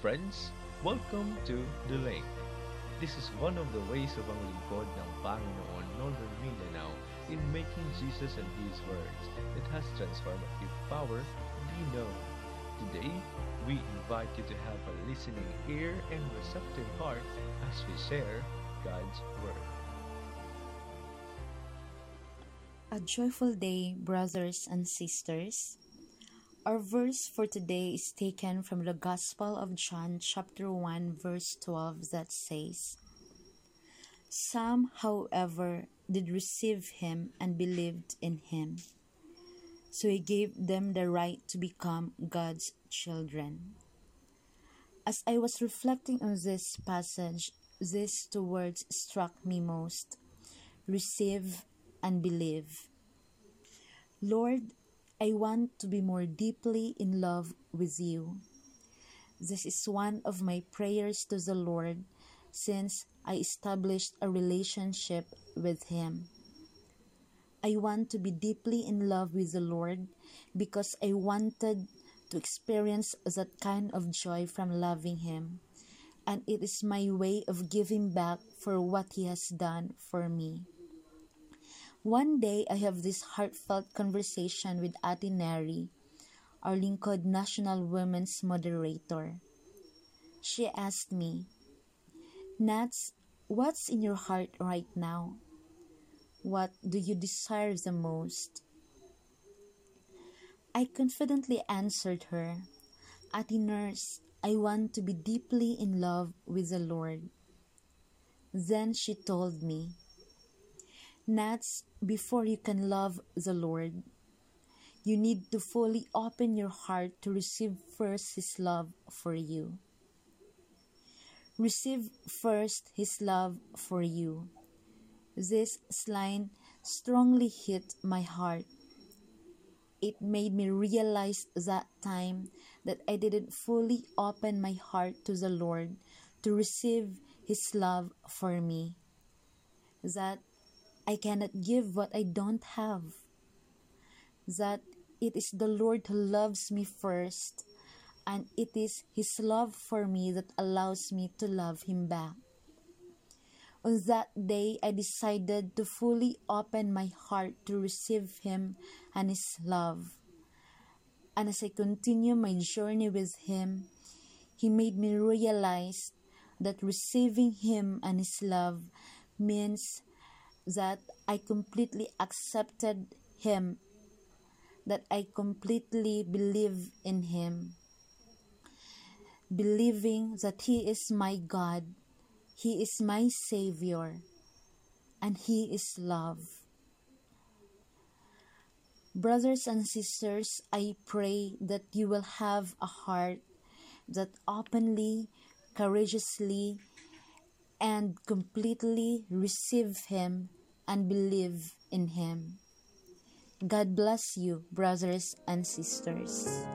friends, welcome to The Lake. This is one of the ways of ang lingkod ng Panginoon Northern Mindanao in making Jesus and His words that has transformative power be known. Today, we invite you to have a listening ear and receptive heart as we share God's Word. A joyful day, brothers and sisters. Our verse for today is taken from the Gospel of John, chapter 1, verse 12, that says, Some, however, did receive him and believed in him. So he gave them the right to become God's children. As I was reflecting on this passage, these two words struck me most receive and believe. Lord, I want to be more deeply in love with you. This is one of my prayers to the Lord since I established a relationship with Him. I want to be deeply in love with the Lord because I wanted to experience that kind of joy from loving Him, and it is my way of giving back for what He has done for me. One day, I have this heartfelt conversation with Ate Neri, our Lingkod National Women's Moderator. She asked me, Nats, what's in your heart right now? What do you desire the most? I confidently answered her, Ate Nurse, I want to be deeply in love with the Lord. Then she told me, Nats, before you can love the Lord, you need to fully open your heart to receive first His love for you. Receive first His love for you. This line strongly hit my heart. It made me realize that time that I didn't fully open my heart to the Lord to receive His love for me. That I cannot give what I don't have. That it is the Lord who loves me first, and it is His love for me that allows me to love Him back. On that day, I decided to fully open my heart to receive Him and His love. And as I continue my journey with Him, He made me realize that receiving Him and His love means that I completely accepted Him, that I completely believe in Him, believing that He is my God, He is my Savior, and He is love. Brothers and sisters, I pray that you will have a heart that openly, courageously, and completely receive Him and believe in Him. God bless you, brothers and sisters.